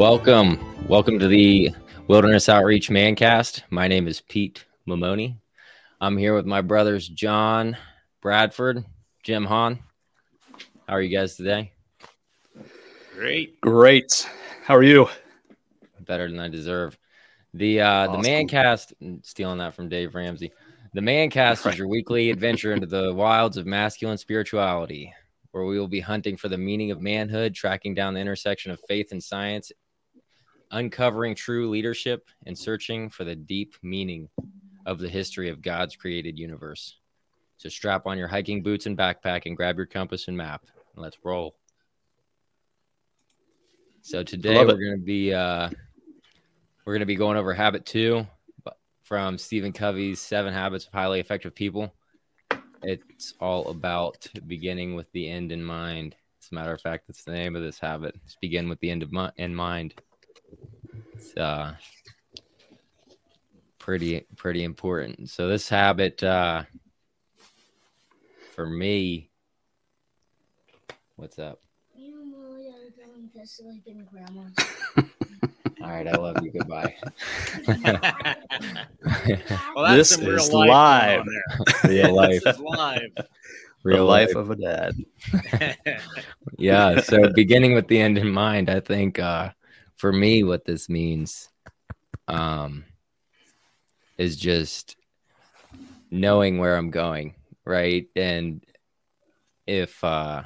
Welcome. Welcome to the Wilderness Outreach Mancast. My name is Pete Mamoni. I'm here with my brothers John Bradford, Jim Hahn. How are you guys today? Great. Great. How are you? Better than I deserve. The uh Awesome. the Mancast stealing that from Dave Ramsey. The Mancast is your weekly adventure into the wilds of masculine spirituality, where we will be hunting for the meaning of manhood, tracking down the intersection of faith and science, uncovering true leadership, and searching for the deep meaning of the history of God's created universe. So strap on your hiking boots and backpack and grab your compass and map. And let's roll. So today we're going to be uh we're going to be going over habit 2 from Stephen Covey's 7 habits of highly effective people. It's all about beginning with the end in mind. As a matter of fact, that's the name of this habit. It's begin with the end of mi- in mind. It's uh pretty pretty important. So this habit uh for me what's up? Me and are going to sleep in Grandma's. All right, I love you. Goodbye. Well, that's This some is life. live. Real there. life. This is live. Real life life. of a dad. Yeah. So beginning with the end in mind, I think uh for me what this means um is just knowing where I'm going, right? And if uh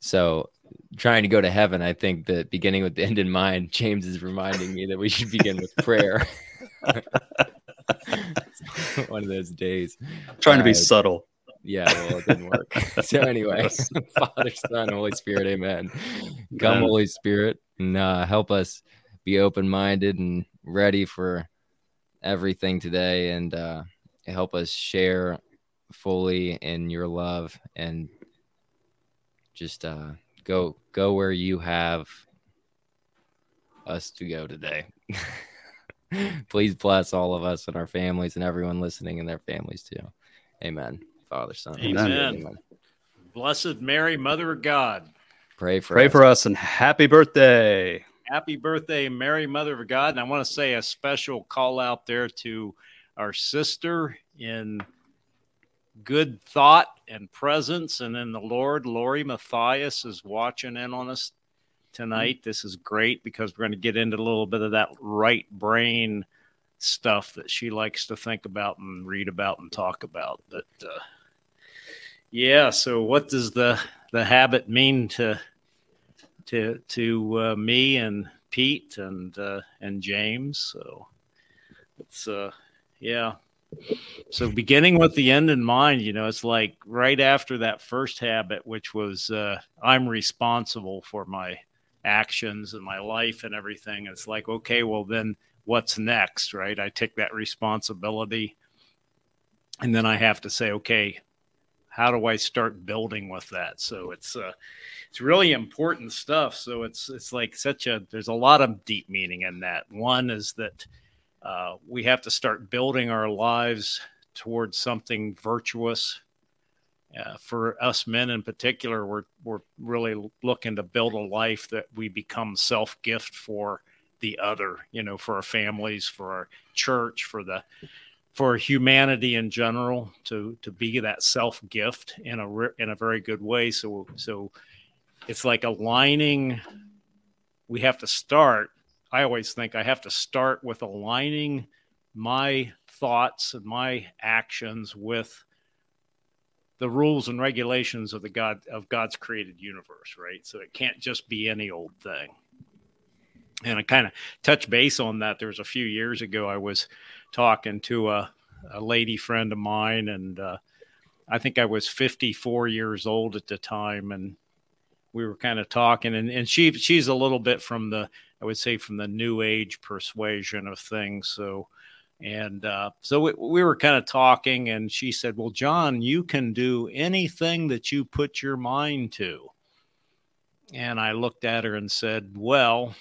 so trying to go to heaven, I think that beginning with the end in mind, James is reminding me that we should begin with prayer. One of those days. trying to be Uh, subtle. Yeah, well, it didn't work. so, anyway, Father, Son, Holy Spirit, Amen. Come, Amen. Holy Spirit, and uh, help us be open-minded and ready for everything today, and uh, help us share fully in Your love, and just uh, go go where You have us to go today. Please bless all of us and our families, and everyone listening and their families too. Amen. Father, Son, Holy Amen. Blessed Mary, Mother of God. Pray for Pray us. for us and happy birthday. Happy birthday, Mary, Mother of God. And I want to say a special call out there to our sister in good thought and presence and in the Lord. Lori Matthias is watching in on us tonight. This is great because we're going to get into a little bit of that right brain stuff that she likes to think about and read about and talk about. But uh, yeah, so what does the the habit mean to to to uh, me and Pete and uh, and James? So it's uh yeah. So beginning with the end in mind, you know, it's like right after that first habit, which was uh, I'm responsible for my actions and my life and everything. It's like, okay, well then what's next, right? I take that responsibility, and then I have to say, okay, how do I start building with that? So it's uh, it's really important stuff. So it's it's like such a there's a lot of deep meaning in that. One is that uh, we have to start building our lives towards something virtuous. Uh, for us men in particular, we're we're really looking to build a life that we become self gift for the other. You know, for our families, for our church, for the for humanity in general to to be that self gift in a in a very good way. So so it's like aligning. We have to start. I always think I have to start with aligning my thoughts and my actions with the rules and regulations of the God of God's created universe, right? So it can't just be any old thing. And I kind of touch base on that. There was a few years ago I was talking to a, a lady friend of mine, and uh, I think I was 54 years old at the time, and we were kind of talking, and, and she she's a little bit from the I would say from the new age persuasion of things. So, and uh, so we, we were kind of talking, and she said, "Well, John, you can do anything that you put your mind to." And I looked at her and said, "Well."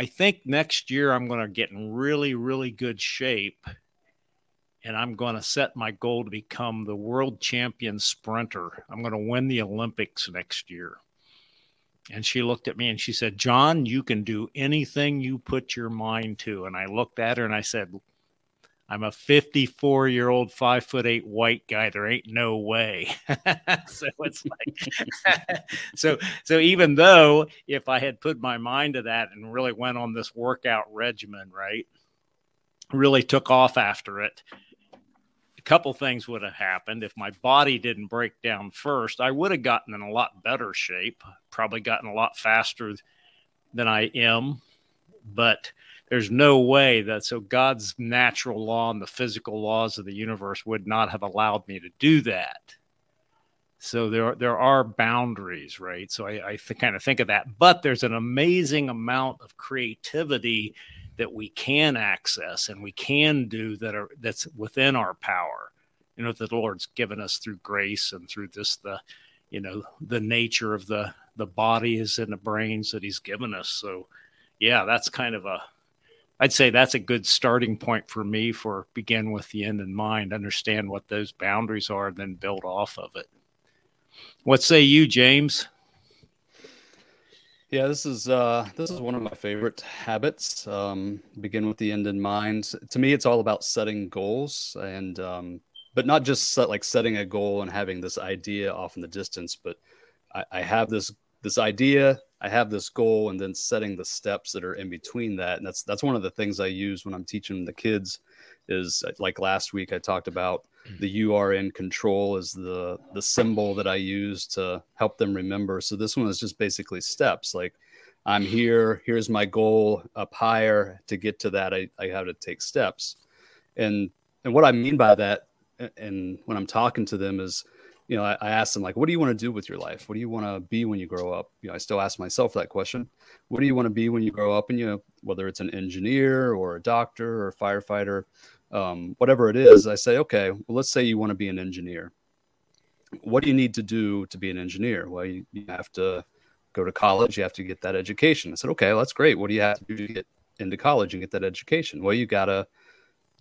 I think next year I'm going to get in really, really good shape and I'm going to set my goal to become the world champion sprinter. I'm going to win the Olympics next year. And she looked at me and she said, John, you can do anything you put your mind to. And I looked at her and I said, I'm a 54 year old, five foot eight white guy. There ain't no way. so it's like, so, so even though if I had put my mind to that and really went on this workout regimen, right, really took off after it, a couple things would have happened. If my body didn't break down first, I would have gotten in a lot better shape, probably gotten a lot faster than I am. But there's no way that so God's natural law and the physical laws of the universe would not have allowed me to do that. So there, there are boundaries, right? So I, I th- kind of think of that. But there's an amazing amount of creativity that we can access and we can do that are that's within our power you know that the lord's given us through grace and through this the you know the nature of the the bodies and the brains that he's given us so yeah that's kind of a i'd say that's a good starting point for me for begin with the end in mind understand what those boundaries are and then build off of it what say you james Yeah, this is uh, this is one of my favorite habits. Um, begin with the end in mind. To me, it's all about setting goals, and um, but not just set, like setting a goal and having this idea off in the distance. But I, I have this this idea, I have this goal, and then setting the steps that are in between that. And that's that's one of the things I use when I'm teaching the kids. Is uh, like last week I talked about the you are in control is the the symbol that i use to help them remember so this one is just basically steps like i'm here here's my goal up higher to get to that i, I have to take steps and and what i mean by that and when i'm talking to them is you know I, I ask them like what do you want to do with your life what do you want to be when you grow up you know i still ask myself that question what do you want to be when you grow up and you know whether it's an engineer or a doctor or a firefighter um, whatever it is, I say, okay, well, let's say you want to be an engineer. What do you need to do to be an engineer? Well, you, you have to go to college, you have to get that education. I said, okay, well, that's great. What do you have to do to get into college and get that education? Well, you got to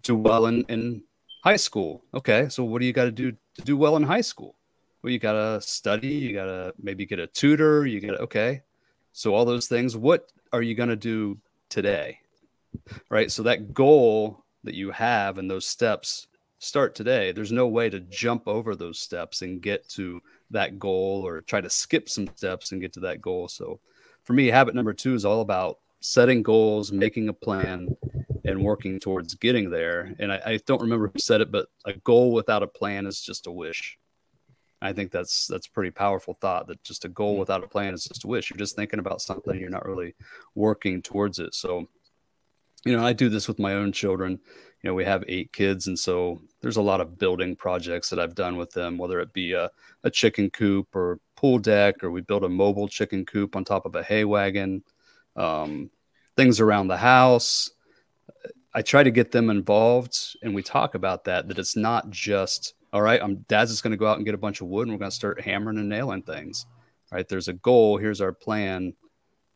do well in, in high school. Okay, so what do you got to do to do well in high school? Well, you got to study, you got to maybe get a tutor, you got to, okay. So, all those things, what are you to do today? Right. So, that goal that you have and those steps start today. There's no way to jump over those steps and get to that goal or try to skip some steps and get to that goal. So for me, habit number two is all about setting goals, making a plan, and working towards getting there. And I, I don't remember who said it, but a goal without a plan is just a wish. I think that's that's a pretty powerful thought that just a goal without a plan is just a wish. You're just thinking about something, you're not really working towards it. So you know, I do this with my own children. You know, we have eight kids, and so there's a lot of building projects that I've done with them, whether it be a, a chicken coop or pool deck, or we build a mobile chicken coop on top of a hay wagon, um, things around the house. I try to get them involved, and we talk about that. That it's not just all right. I'm dad's just going to go out and get a bunch of wood, and we're going to start hammering and nailing things. Right? There's a goal. Here's our plan.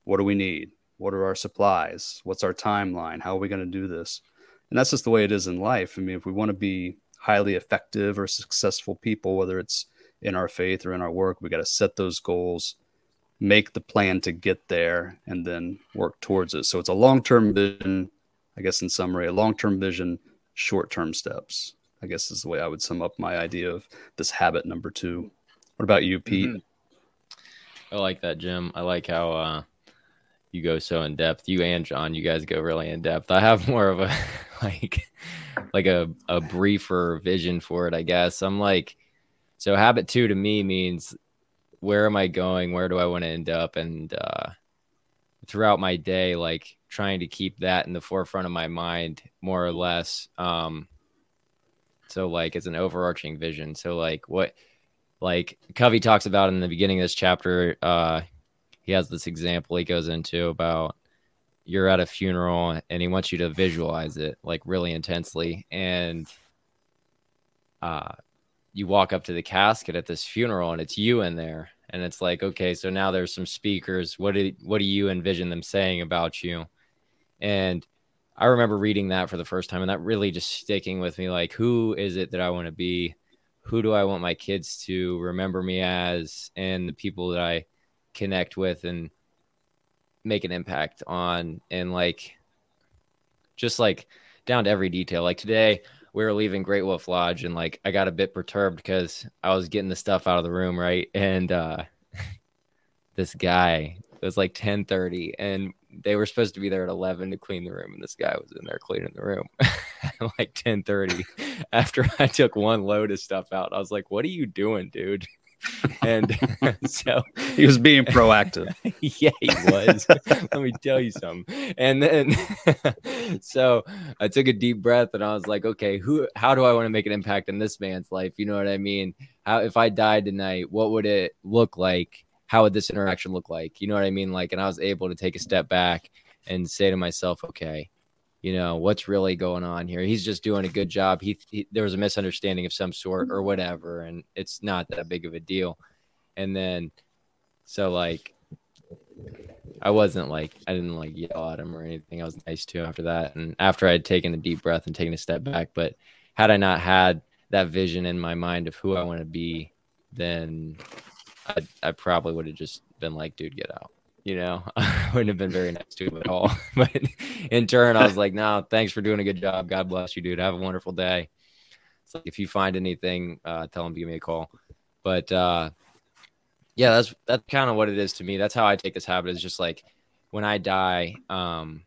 What do we need? What are our supplies? What's our timeline? How are we going to do this? And that's just the way it is in life. I mean, if we want to be highly effective or successful people, whether it's in our faith or in our work, we got to set those goals, make the plan to get there, and then work towards it. So it's a long term vision, I guess, in summary, a long term vision, short term steps. I guess is the way I would sum up my idea of this habit number two. What about you, Pete? Mm-hmm. I like that, Jim. I like how uh, you go so in depth. You and John, you guys go really in depth. I have more of a like like a, a briefer vision for it, I guess. I'm like, so habit two to me means where am I going? Where do I want to end up? And uh, throughout my day, like trying to keep that in the forefront of my mind, more or less. Um, so like it's an overarching vision. So like what, like Covey talks about in the beginning of this chapter, uh, he has this example he goes into about you're at a funeral and he wants you to visualize it like really intensely. And uh you walk up to the casket at this funeral and it's you in there. And it's like okay so now there's some speakers. What do what do you envision them saying about you? And i remember reading that for the first time and that really just sticking with me like who is it that i want to be who do i want my kids to remember me as and the people that i connect with and make an impact on and like just like down to every detail. Like today, we were leaving Great Wolf Lodge and like I got a bit perturbed because I was getting the stuff out of the room, right? And uh this guy it was like 10 30 and they were supposed to be there at 11 to clean the room and this guy was in there cleaning the room like 10 30 after i took one load of stuff out. I was like what are you doing dude? And so he was being proactive. Yeah he was. Let me tell you something. And then so i took a deep breath and i was like okay who how do i want to make an impact in this man's life? You know what i mean? How if i died tonight what would it look like how would this interaction look like? You know what i mean? Like and i was able to take a step back and say to myself okay you know what's really going on here? He's just doing a good job. He, he, there was a misunderstanding of some sort or whatever and it's not that big of a deal. And then so like i wasn't like i didn't like yell at him or anything. I was nice to him after that and after i had taken a deep breath and taken a step back. But had i not had that vision in my mind of who i want to be then I, I probably would have just been like dude get out you know, I wouldn't have been very nice to him at all. but in turn, I was like, no, thanks for doing a good job. God bless you, dude. Have a wonderful day. It's like if you find anything, uh, tell him to give me a call. But uh, yeah, that's that's kind of what it is to me. That's how I take this habit. Is just like when I die, um,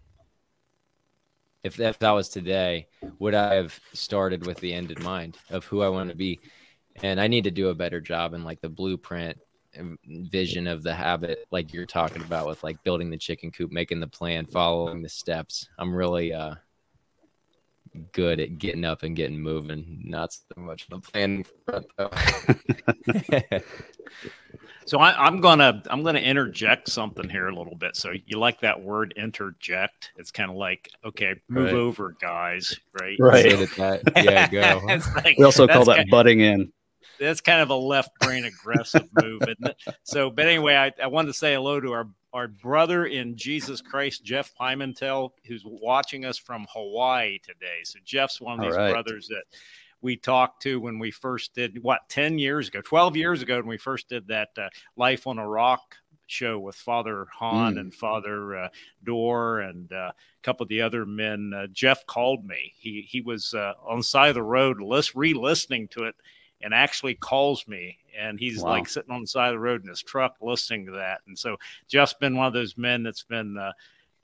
if if that was today, would I have started with the end in mind of who I want to be? And I need to do a better job in like the blueprint vision of the habit like you're talking about with like building the chicken coop making the plan following the steps. I'm really uh good at getting up and getting moving. Not so much the planning front though. So I, am gonna i'm gonna interject something here a little bit. So you like that word interject? It's kind of like okay move right. over guys right? Right. Yeah go. Like, we also call that kind, butting in that's kind of a left brain aggressive move, isn't it? So, but anyway, I, I wanted to say hello to our our brother in Jesus Christ, Jeff Pimentel, who's watching us from Hawaii today. So Jeff's one of these right. brothers that we talked to when we first did what 10 years ago 12 years ago when we first did that uh, life on a rock show with father hahn mm. and father uh, Dorr and uh, a couple of the other men uh, jeff called me he he was uh, on the side of the road list re-listening to it and actually calls me and he's wow. like sitting on the side of the road in his truck listening to that. And so jeff's been one of those men that's been uh,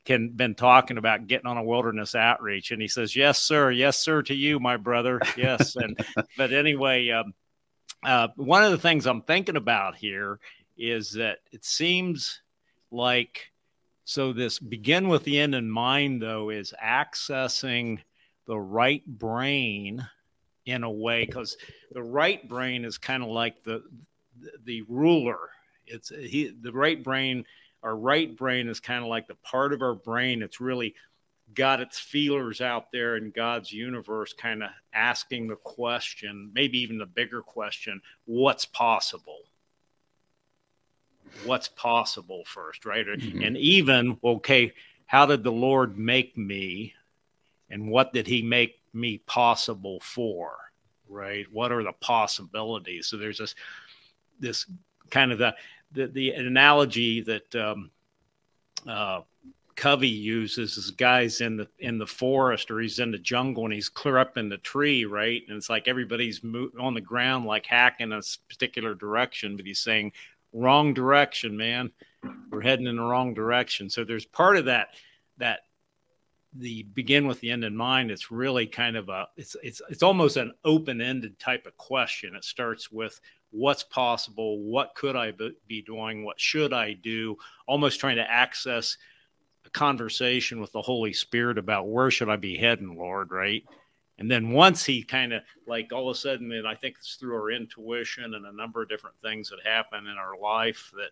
can been talking about getting on a wilderness outreach. And he says yes sir. Yes sir to you my brother. Yes. And but anyway um, uh, one of the things i'm thinking about here is that it seems like so this begin with the end in mind though is accessing the right brain in a way because the right brain is kind of like the the ruler. It's he the right brain. Our right brain is kind of like the part of our brain that's really got its feelers out there in God's universe, kind of asking the question, maybe even the bigger question, what's possible? What's possible first, right? Mm-hmm. And even, okay, how did the Lord make me? And what did he make me possible for? right? What are the possibilities? So there's this this kind of the the, the analogy that um, uh, Covey uses is guys in the in the forest or he's in the jungle and he's clear up in the tree, right? And it's like everybody's mo- on the ground, like hacking a particular direction, but he's saying, "Wrong direction, man. We're heading in the wrong direction." So there's part of that that the begin with the end in mind it's really kind of a it's it's it's almost an open-ended type of question. It starts with what's possible? What could i be doing? What should i do? Almost trying to access a conversation with the holy spirit about where should i be heading lord right? And then once he kind of like all of a sudden and i think it's through our intuition and a number of different things that happen in our life that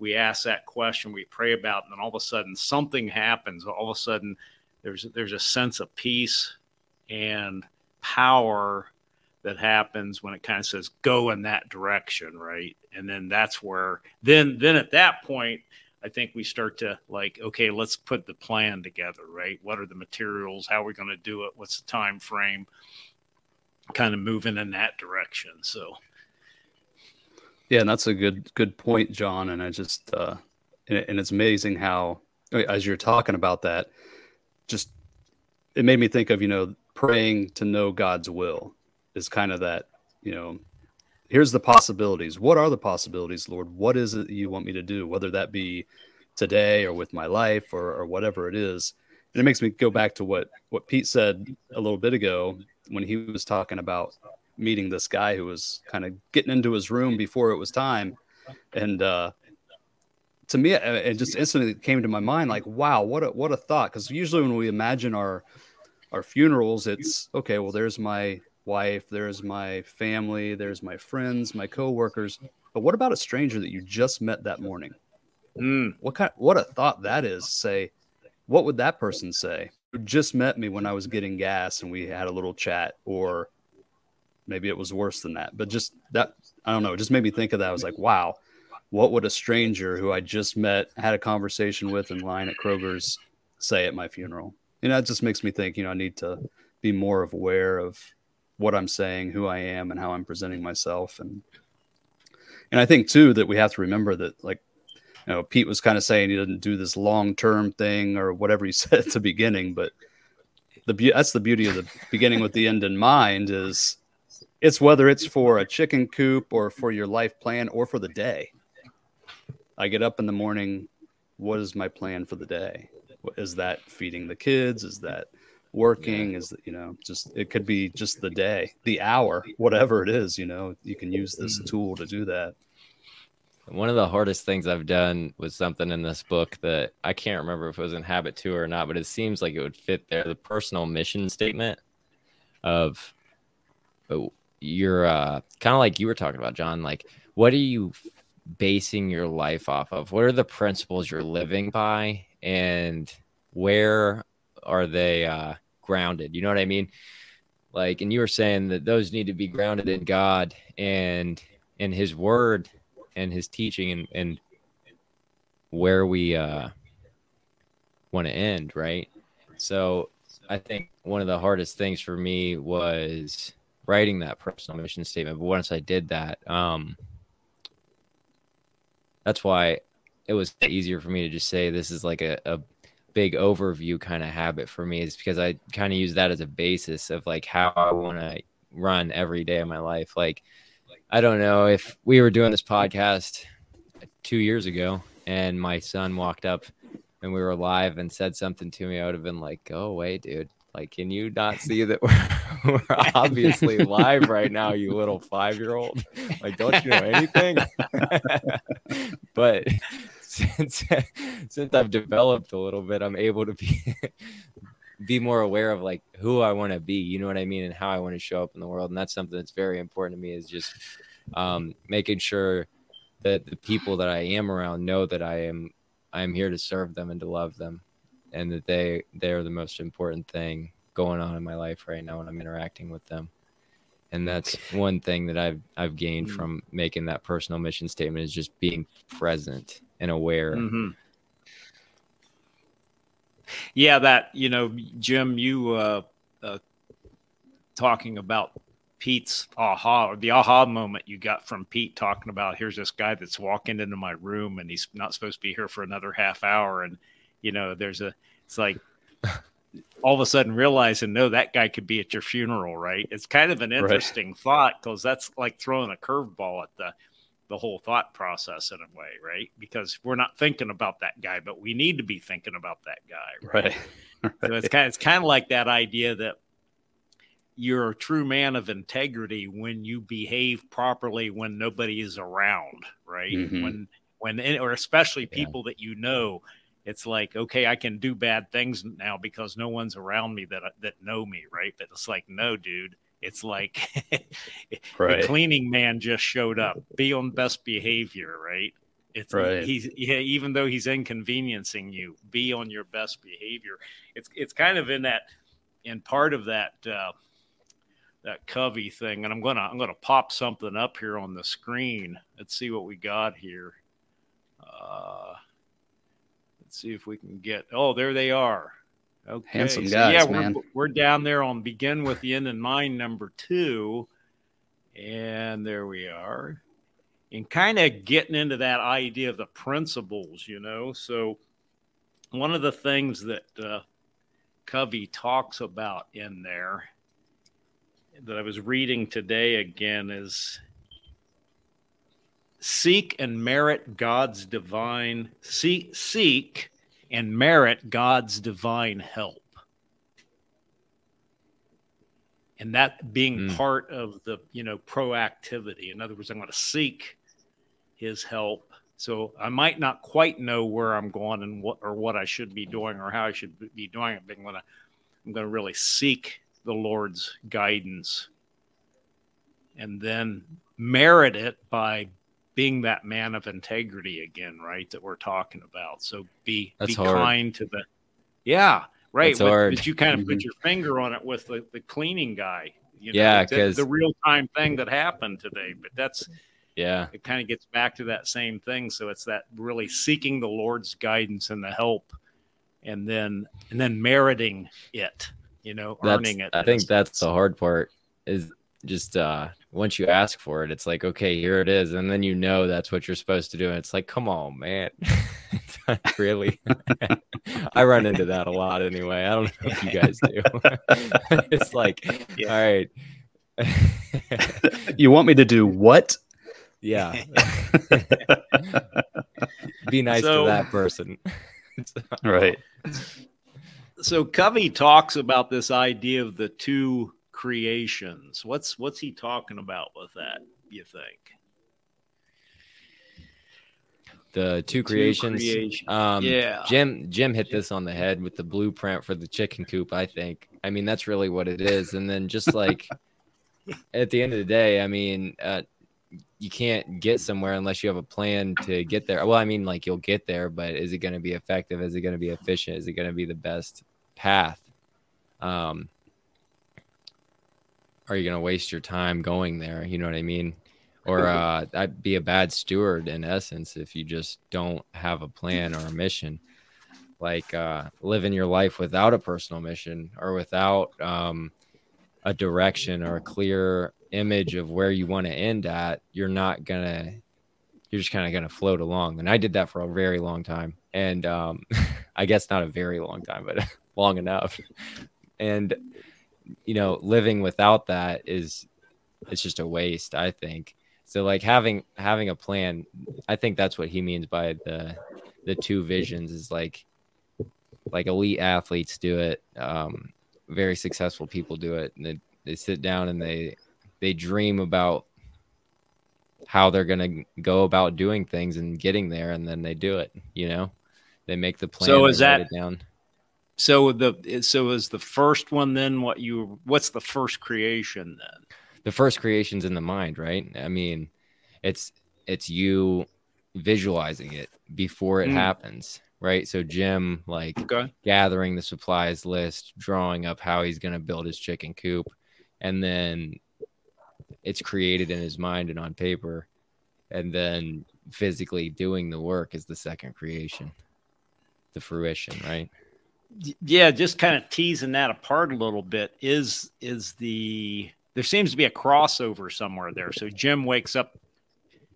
we ask that question we pray about and then all of a sudden something happens. All of a sudden there's there's a sense of peace and power that happens when it kind of says go in that direction right? And then that's where then then at that point i think we start to like okay let's put the plan together right? What are the materials? How are we going to do it? What's the time frame kind of moving in that direction so. Yeah, and that's a good good point, John. And I just uh, and, and it's amazing how as you're talking about that, just it made me think of you know praying to know God's will is kind of that you know here's the possibilities. What are the possibilities, Lord? What is it you want me to do? Whether that be today or with my life or, or whatever it is. And it makes me go back to what what Pete said a little bit ago when he was talking about meeting this guy who was kind of getting into his room before it was time. And uh, to me, it just instantly came to my mind like, wow, what a what a thought. Because usually when we imagine our our funerals, it's okay. Well, there's my wife, there's my family, there's my friends, my coworkers. But what about a stranger that you just met that morning? Mm. What kind? What a thought that is. Say, what would that person say? Who just met me when I was getting gas and we had a little chat, or maybe it was worse than that. But just that, I don't know. It just made me think of that. I was like, wow, what would a stranger who I just met, had a conversation with in line at Kroger's, say at my funeral? Know, it just makes me think. You know, I need to be more aware of what I'm saying, who I am, and how I'm presenting myself, and and I think too that we have to remember that like you know, Pete was kind of saying he didn't do this long term thing or whatever he said at the beginning, but the be- that's the beauty of the beginning with the end in mind is it's whether it's for a chicken coop or for your life plan or for the day. I get up in the morning. What is my plan for the day? Is that feeding the kids? Is that working? Is that, you know, just it could be just the day, the hour, whatever it is, you know, you can use this Mm-hmm. tool to do that. One of the hardest things I've done was something in this book that I can't remember if it was in Habit 2 or not, but it seems like it would fit there. The personal mission statement of uh, your, uh, kind of like you were talking about, John. Like, what are you basing your life off of? What are the principles you're living by? And where are they uh, grounded? You know what I mean? Like, and you were saying that those need to be grounded in God and in His Word and his teaching and, and where we uh, want to end, right? So I think one of the hardest things for me was writing that personal mission statement. But once I did that, um, that's why it was easier for me to just say this is like a, a big overview kind of habit for me is because I kind of use that as a basis of like how I want to run every day of my life. Like, I don't know if we were doing this podcast two years ago and my son walked up and we were live and said something to me, I would have been like, oh, go away, dude. Like, can you not see that we're, we're obviously live right now, you little five year old? Like, don't you know anything? but since since I've developed a little bit, I'm able to be be more aware of like who I want to be, you know what I mean, and how I want to show up in the world. And that's something that's very important to me is just um, making sure that the people that I am around know that I am I am here to serve them and to love them, and that they they are the most important thing going on in my life right now when I'm interacting with them. And that's one thing that I've I've gained Mm. from making that personal mission statement is just being present and aware. Mhm. Yeah, that you know, Jim, you uh, uh, talking about Pete's aha or the aha moment you got from Pete talking about here's this guy that's walking into my room and he's not supposed to be here for another half hour, and you know, there's a it's like all of a sudden realizing no, that guy could be at your funeral, right? It's kind of an interesting thought because that's like throwing a curveball at the the whole thought process in a way, right? Because we're not thinking about that guy, but we need to be thinking about that guy, Right. So it's kind of, it's kind of like that idea that you're a true man of integrity when you behave properly when nobody is around, right? Mhm. When when or especially Yeah. people that you know, it's like okay, I can do bad things now because no one's around me that that know me, right? But it's like no, dude. It's like Right. the cleaning man just showed up. Be on best behavior, right? It's Right. he's yeah, even though he's inconveniencing you, be on your best behavior. It's it's kind of in that in part of that uh, that Covey thing, and I'm gonna I'm gonna pop something up here on the screen. Let's see what we got here. Uh, see if we can get. Oh, there they are. Okay, Handsome so guys, yeah, we're, we're down there on begin with the end in mind number two, and there we are. and kind of getting into that idea of the principles, you know. So, one of the things that uh, Covey talks about in there that I was reading today again is seek and merit God's divine seek seek and merit God's divine help. And that being Mm. part of the, you know, proactivity. In other words, I'm going to seek his help. So I might not quite know where I'm going and what or what I should be doing or how I should be doing it, but I'm going to, I'm going to really seek the Lord's guidance and then merit it by being that man of integrity again, right? That we're talking about. So be That's be hard. kind to the yeah, right. That's But, hard. but you kind of put mm-hmm. your finger on it with the, the cleaning guy. You know, Yeah, the- 'cause- the real time thing that happened today. But that's Yeah. it kind of gets back to that same thing. So it's that really seeking the Lord's guidance and the help and then and then meriting it, you know, That's, earning it. I think that's the hard part is just uh once you ask for it, it's like, okay, here it is. And then you know that's what you're supposed to do. And it's like, come on, man. Really. I run into that a lot anyway. I don't know if you guys do. it's like, Yeah. all right. You want me to do what? yeah. Be nice So- to that person. Right. so Covey talks about this idea of the two creations. What's what's he talking about with that, you think? The two Two creations. creations. Um, yeah. Jim Jim hit this on the head with the blueprint for the chicken coop. I think. I mean, that's really what it is. And then just like at the end of the day, I mean, uh, you can't get somewhere unless you have a plan to get there. Well, I mean, like you'll get there, but is it going to be effective? Is it going to be efficient? Is it going to be the best path? Um, are you going to waste your time going there? You know what I mean? Or uh, I'd be a bad steward in essence if you just don't have a plan or a mission. Like uh, living your life without a personal mission or without um, a direction or a clear image of where you want to end at, you're not gonna. You're just kind of gonna float along, and I did that for a very long time, and um, I guess not a very long time, but long enough. And you know, living without that is it's just a waste. I think so. Like having having a plan, I think that's what he means by the the two visions is like like elite athletes do it. Um, very successful people do it, and they, they sit down and they they dream about how they're gonna go about doing things and getting there, and then they do it. You know, they make the plan. So is that- down? So the so is the first one then what you what's the first creation then? the first creation's in the mind, right? I mean, it's it's you visualizing it before it Mm. happens, right? So Jim like Okay. gathering the supplies list, drawing up how he's going to build his chicken coop, and then it's created in his mind and on paper, and then physically doing the work is the second creation, the fruition, right? Y- Yeah, just kind of teasing that apart a little bit is is the there seems to be a crossover somewhere there. So Jim wakes up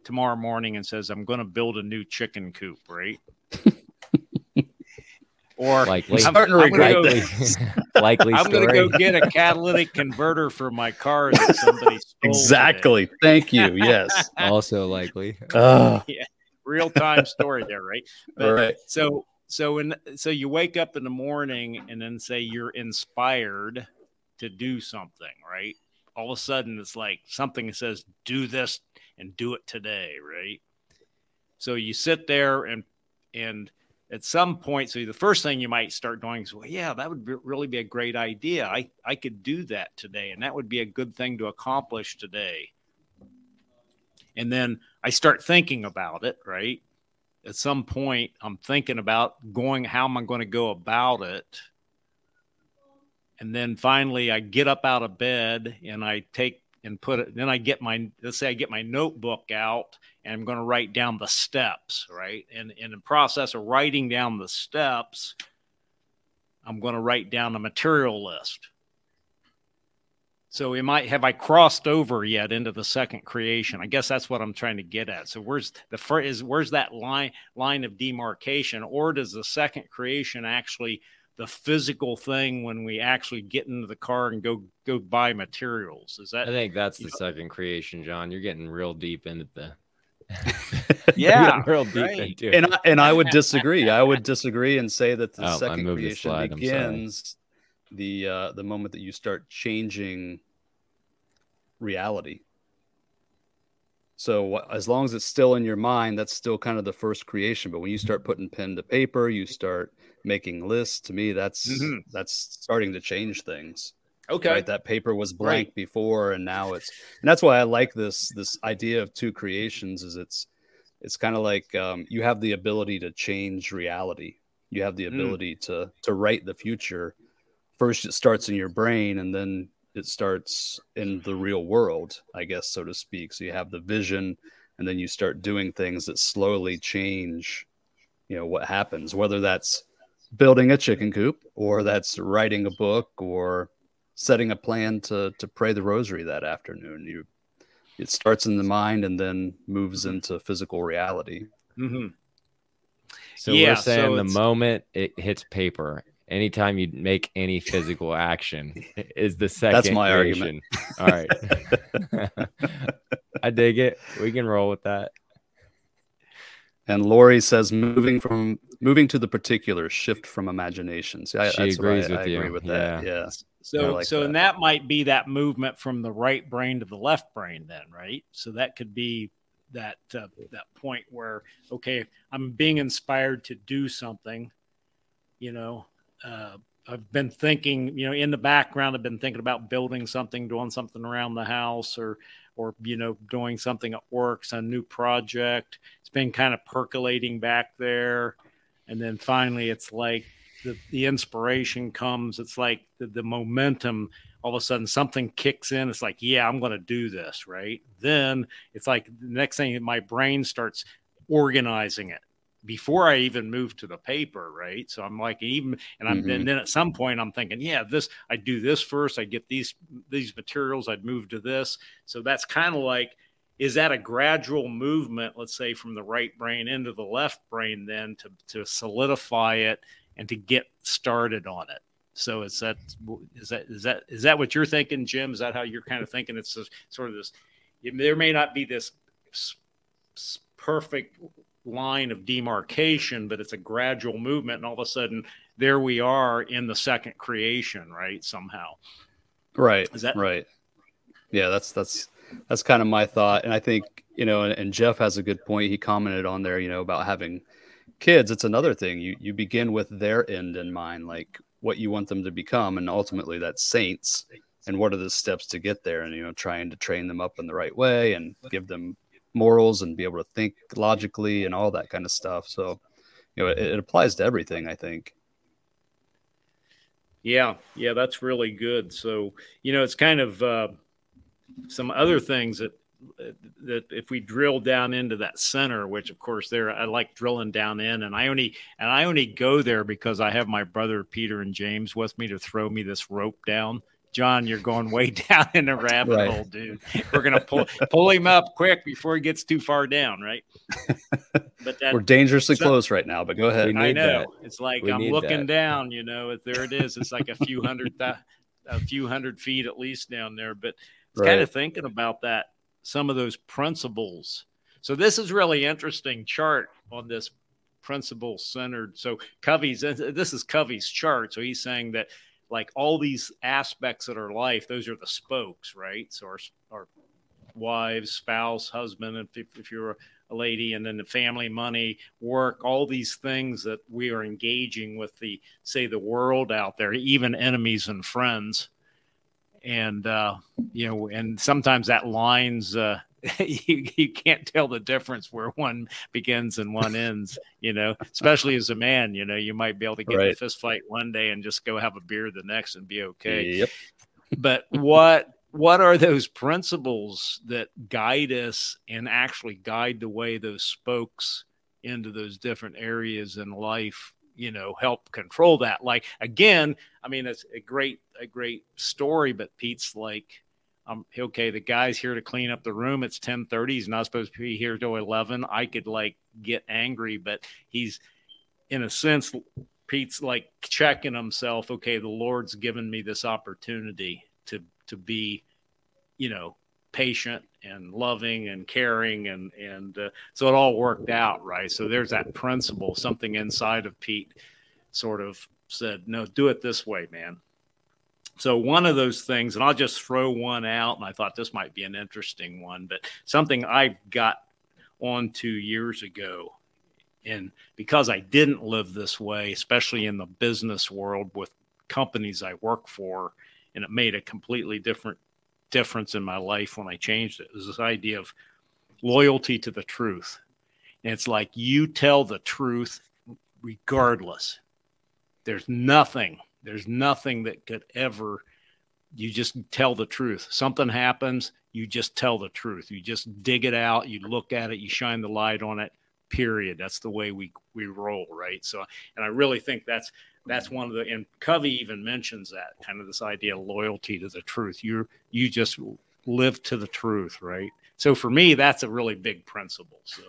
tomorrow morning and says, "I'm going to build a new chicken coop," right? or Likely, I'm, starting to I'm gonna go- likely, likely I'm going to go get a catalytic converter for my car that somebody stole today. Exactly. Thank you. Yes. also likely. Uh, Real time story there, right? But- all right. So so when so you wake up in the morning and then say you're inspired to do something, right? All of a sudden it's like something says do this and do it today, right? So you sit there and and at some point, so the first thing you might start doing is, well, yeah, that would be, really be a great idea. I I could do that today, and that would be a good thing to accomplish today. And then I start thinking about it, right? At some point I'm thinking about going how am I going to go about it? And then finally I get up out of bed and I take and put it then I get my let's say I get my notebook out and I'm going to write down the steps right? And in the process of writing down the steps I'm going to write down a material list So am I have I crossed over yet into the second creation? I guess that's what I'm trying to get at. So where's the first is where's that line line of demarcation, or does the second creation actually the physical thing when we actually get into the car and go go buy materials? Is that I think that's the know- second creation, John. You're getting real deep into the Yeah, real deep right. into it. and I, and I would disagree. I would disagree and say that the Oh, second creation slide, I'm sorry. begins the uh, the moment that you start changing reality. So as long as it's still in your mind, that's still kind of the first creation. But when you start putting pen to paper, you start making lists. To me, that's Mhm. that's starting to change things. okay. Right, that paper was blank before, and now it's. And that's why I like this this idea of two creations. Is it's it's kind of like um, you have the ability to change reality. You have the Mm. ability to to write the future. First, it starts in your brain, and then it starts in the real world, I guess, so to speak. So you have the vision, and then you start doing things that slowly change. You know what happens, whether that's building a chicken coop, or that's writing a book, or setting a plan to to pray the rosary that afternoon. You it starts in the mind and then moves into physical reality. hmm So Yeah, we're saying so the moment it hits paper, anytime you make any physical action, is the second. that's my creation. All right. I dig it. We can roll with that. And Lori says moving from moving to the particular shift from imagination. See, I, She that's what agrees I, with I you. agree with that. Yeah. So, like so that. and that might be that movement from the right brain to the left brain, then, right? So that could be that uh, that point where, okay, I'm being inspired to do something. You know, uh, I've been thinking, you know, in the background, I've been thinking about building something, doing something around the house, or or you know, doing something at work, some new project. It's been kind of percolating back there, and then finally, it's like the, the inspiration comes. It's like the, the momentum all of a sudden something kicks in. It's like yeah i'm going to do this right? Then it's like the next thing my brain starts organizing it before i even move to the paper right so i'm like even and i'm Mhm. and then at some point i'm thinking yeah this I'd do this first i get these these materials i'd move to this so that's kind of like is that a gradual movement let's say from the right brain into the left brain then to to solidify it and to get started on it. So is that is that is that is that what you're thinking, Jim? Is that how you're kind of thinking? It's sort of this. There may not be this perfect line of demarcation, but it's a gradual movement, and all of a sudden, there we are in the second creation, right? Somehow, Right. Is that- right? Yeah, that's that's that's kind of my thought, and I think you know, and, and Jeff has a good point. He commented on there, you know, about having kids. It's another thing. You you begin with their end in mind, like what you want them to become, and ultimately that's saints. And what are the steps to get there? And you know, trying to train them up in the right way and give them morals and be able to think logically and all that kind of stuff. So, you know, it, it applies to everything. I think. Yeah, yeah, that's really good. So, you know, it's kind of uh, some other things that that if we drill down into that center, which of course there I like drilling down in, and I only and I only go there because I have my brother Peter and James with me to throw me this rope down. John, you're going way down in the rabbit Right. hole, dude. We're gonna pull pull him up quick before he gets too far down, right? But that We're dangerously so- close right now, but go ahead. I know. that. It's like We I'm looking that. down, you know, it- there it is. It's like a few hundred, thou- a few hundred feet at least down there. But it's kind of thinking about that, some of those principles. So this is really interesting chart on this principle centered. So Covey's, this is Covey's chart. So he's saying that like all these aspects of our life, those are the spokes, right? So our, our wives, spouse, husband, if, if, you're a lady, and then the family, money, work, all these things that we are engaging with the, say, the world out there, even enemies and friends. And, uh, you know, and sometimes that lines, uh, you, you can't tell the difference where one begins and one ends, you know, especially as a man, you know, you might be able to get in a fist fight one day and just go have a beer the next and be okay. Yep. but what what are those principles that guide us and actually guide the way those spokes into those different areas in life you know help control that? Like again i mean it's a great a great story but pete's like um okay the guy's here to clean up the room. It's 10 30 he's not supposed to be here till 11 i could like get angry but he's in a sense pete's like checking himself. Okay the lord's given me this opportunity to to be you know patient and loving and caring and and uh, so it all worked out right? So there's that principle. Something inside of pete sort of said no do it this way man so one of those things and i'll just throw one out and i thought this might be an interesting one but something i got on to years ago and because i didn't live this way especially in the business world with companies i work for and it made a completely different difference in my life when I changed it. was this idea of loyalty to the truth. And it's like you tell the truth regardless. There's nothing, there's nothing that could ever, you just tell the truth. Something happens, you just tell the truth. You just dig it out, you look at it, you shine the light on it, period. That's the way we, we roll, right? So, and I really think that's that's one of the and Covey even mentions that kind of this idea of loyalty to the truth. You you just live to the truth, right? So for me, that's a really big principle. So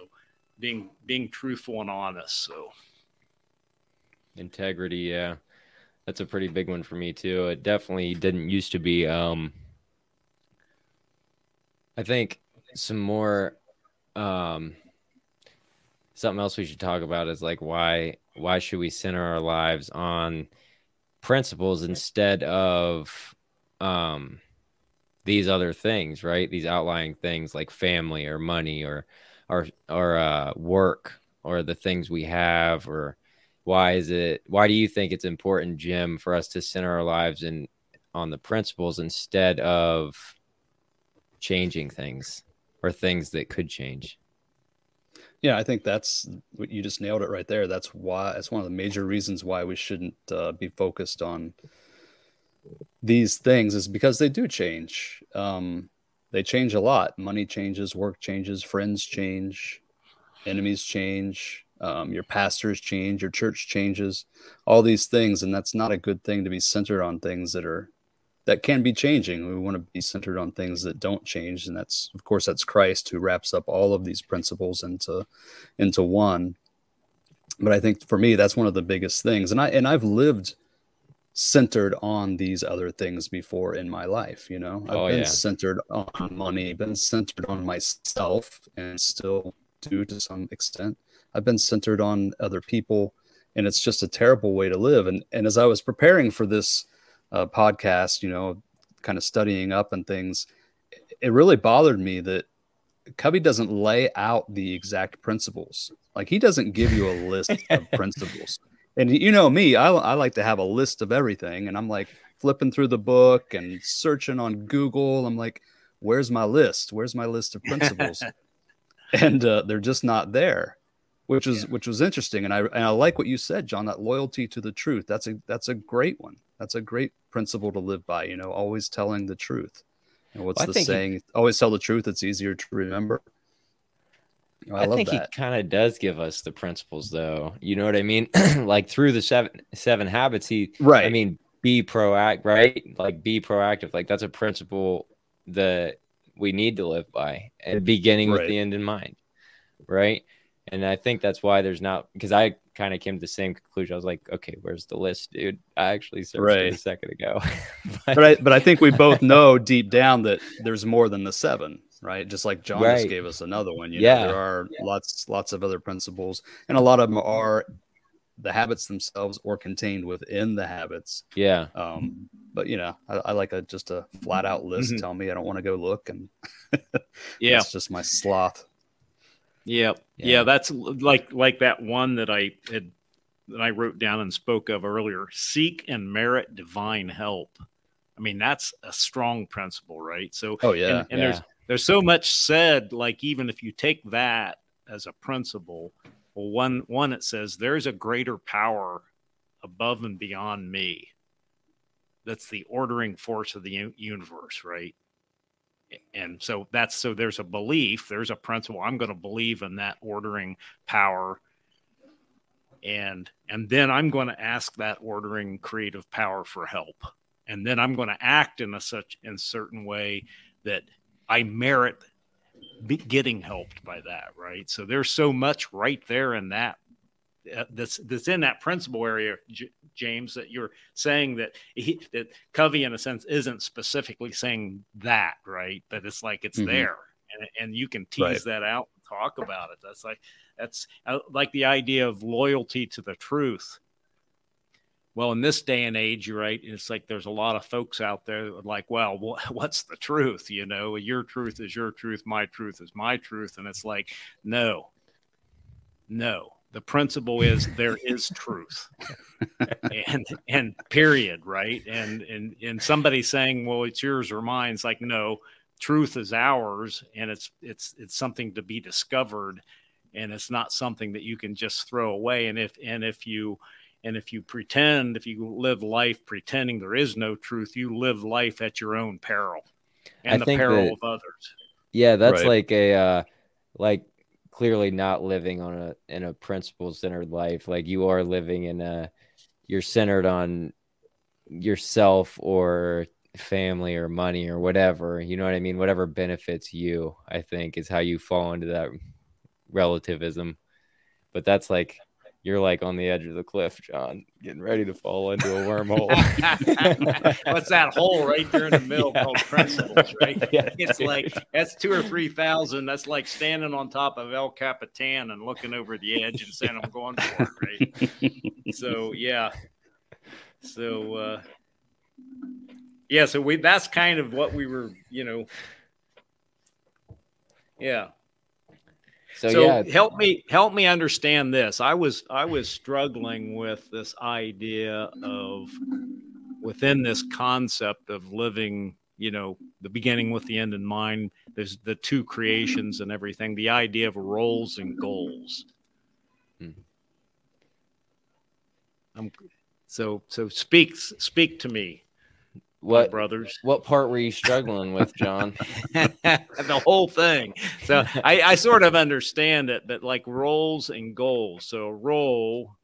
being being truthful and honest. So integrity, yeah. That's a pretty big one for me too. It definitely didn't used to be um I think some more um something else we should talk about is like why why should we center our lives on principles instead of um these other things right these outlying things like family or money or or or uh work or the things we have or why is it why do you think it's important jim for us to center our lives in on the principles instead of changing things or things that could change yeah, I think that's what you just nailed it right there. That's why it's one of the major reasons why we shouldn't uh, be focused on these things is because they do change. Um, they change a lot. Money changes, work changes, friends change, enemies change, um, your pastors change, your church changes, all these things, and that's not a good thing to be centered on things that are that can be changing. We want to be centered on things that don't change, and that's of course that's Christ who wraps up all of these principles into into one. But I think for me, that's one of the biggest things, and I and I've lived centered on these other things before in my life. You know, I've oh, been yeah. centered on money, been centered on myself, and still do to some extent. I've been centered on other people, and it's just a terrible way to live. And and as I was preparing for this uh, podcast, you know, kind of studying up and things, it really bothered me that Covey doesn't lay out the exact principles. Like he doesn't give you a list of principles. And you know me, I, I like to have a list of everything. And I'm like flipping through the book and searching on Google. I'm like, where's my list? Where's my list of principles? and uh, they're just not there which is yeah. which was interesting and I and I like what you said John that loyalty to the truth that's a that's a great one. That's a great principle to live by you know always telling the truth. And what's well, the saying he, always tell the truth it's easier to remember. I, I think that. he kind of does give us the principles though. You know what I mean? Like through the seven seven habits he right. I mean be proactive right? Like be proactive. Like that's a principle that we need to live by and beginning right. with the end in mind right and I think that's why there's not because I kind of came to the same conclusion. I was like, okay, where's the list, dude? I actually searched right. it a second ago. but, but, I but I think we both know deep down that there's more than the seven, right? Just like John right. just gave us another one. You yeah, know, there are yeah. lots lots of other principles, and a lot of them are the habits themselves or contained within the habits. Yeah. Um, but you know, I, I like a just a flat out list. Mm-hmm. Tell me I don't want to go look, and yeah, it's just my sloth. Yep. Yeah. yeah, that's like like that one that I had that I wrote down and spoke of earlier. Seek and merit divine help. I mean, that's a strong principle, right? So, oh yeah, and, and yeah. there's there's so much said. Like even if you take that as a principle, well, one one it says there's a greater power above and beyond me. That's the ordering force of the universe, right? And so that's so there's a belief there's a principle i'm going to believe in that ordering power. And and then i'm going to ask that ordering creative power for help. And then i'm going to act in a such in certain way that i merit getting helped by that right? So there's so much right there in that uh, that's that's in that principle area J- james that you're saying that he that covey in a sense isn't specifically saying that right but it's like it's mm-hmm. there and, and you can tease right. that out and talk about it that's like that's uh, like the idea of loyalty to the truth. Well, in this day and age, you're right. It's like there's a lot of folks out there that like, well, what's the truth? You know, your truth is your truth, my truth is my truth. And it's like, no, no. The principle is there is truth. and and period, right? And and and somebody saying, well, it's yours or mine. It's like, no, truth is ours and it's it's it's something to be discovered and it's not something that you can just throw away and if and if you and if you pretend if you live life pretending there is no truth you live life at your own peril and I the peril that, of others yeah that's right. like a uh like clearly not living on a in a principle centered life. Like you are living in a you're centered on yourself or family or money or whatever. You know what i mean? Whatever benefits you i think is how you fall into that relativism, but that's like you're like on the edge of the cliff, John, getting ready to fall into a wormhole. What's that hole right there in the middle yeah. called principles, right? Yeah, it's dude. like that's two or three thousand. That's like standing on top of El Capitan and looking over the edge and saying, I'm going for it, right? so yeah. So uh yeah, so we that's kind of what we were, you know. Yeah. So, so yeah. help me help me understand this. I was I was struggling with this idea of within this concept of living, you know, the beginning with the end in mind. There's the two creations and everything. The idea of roles and goals. Hmm. I'm, so so speak speak to me what brothers. what part were you struggling with john? The whole thing. So I, I sort of understand it but like roles and goals. So role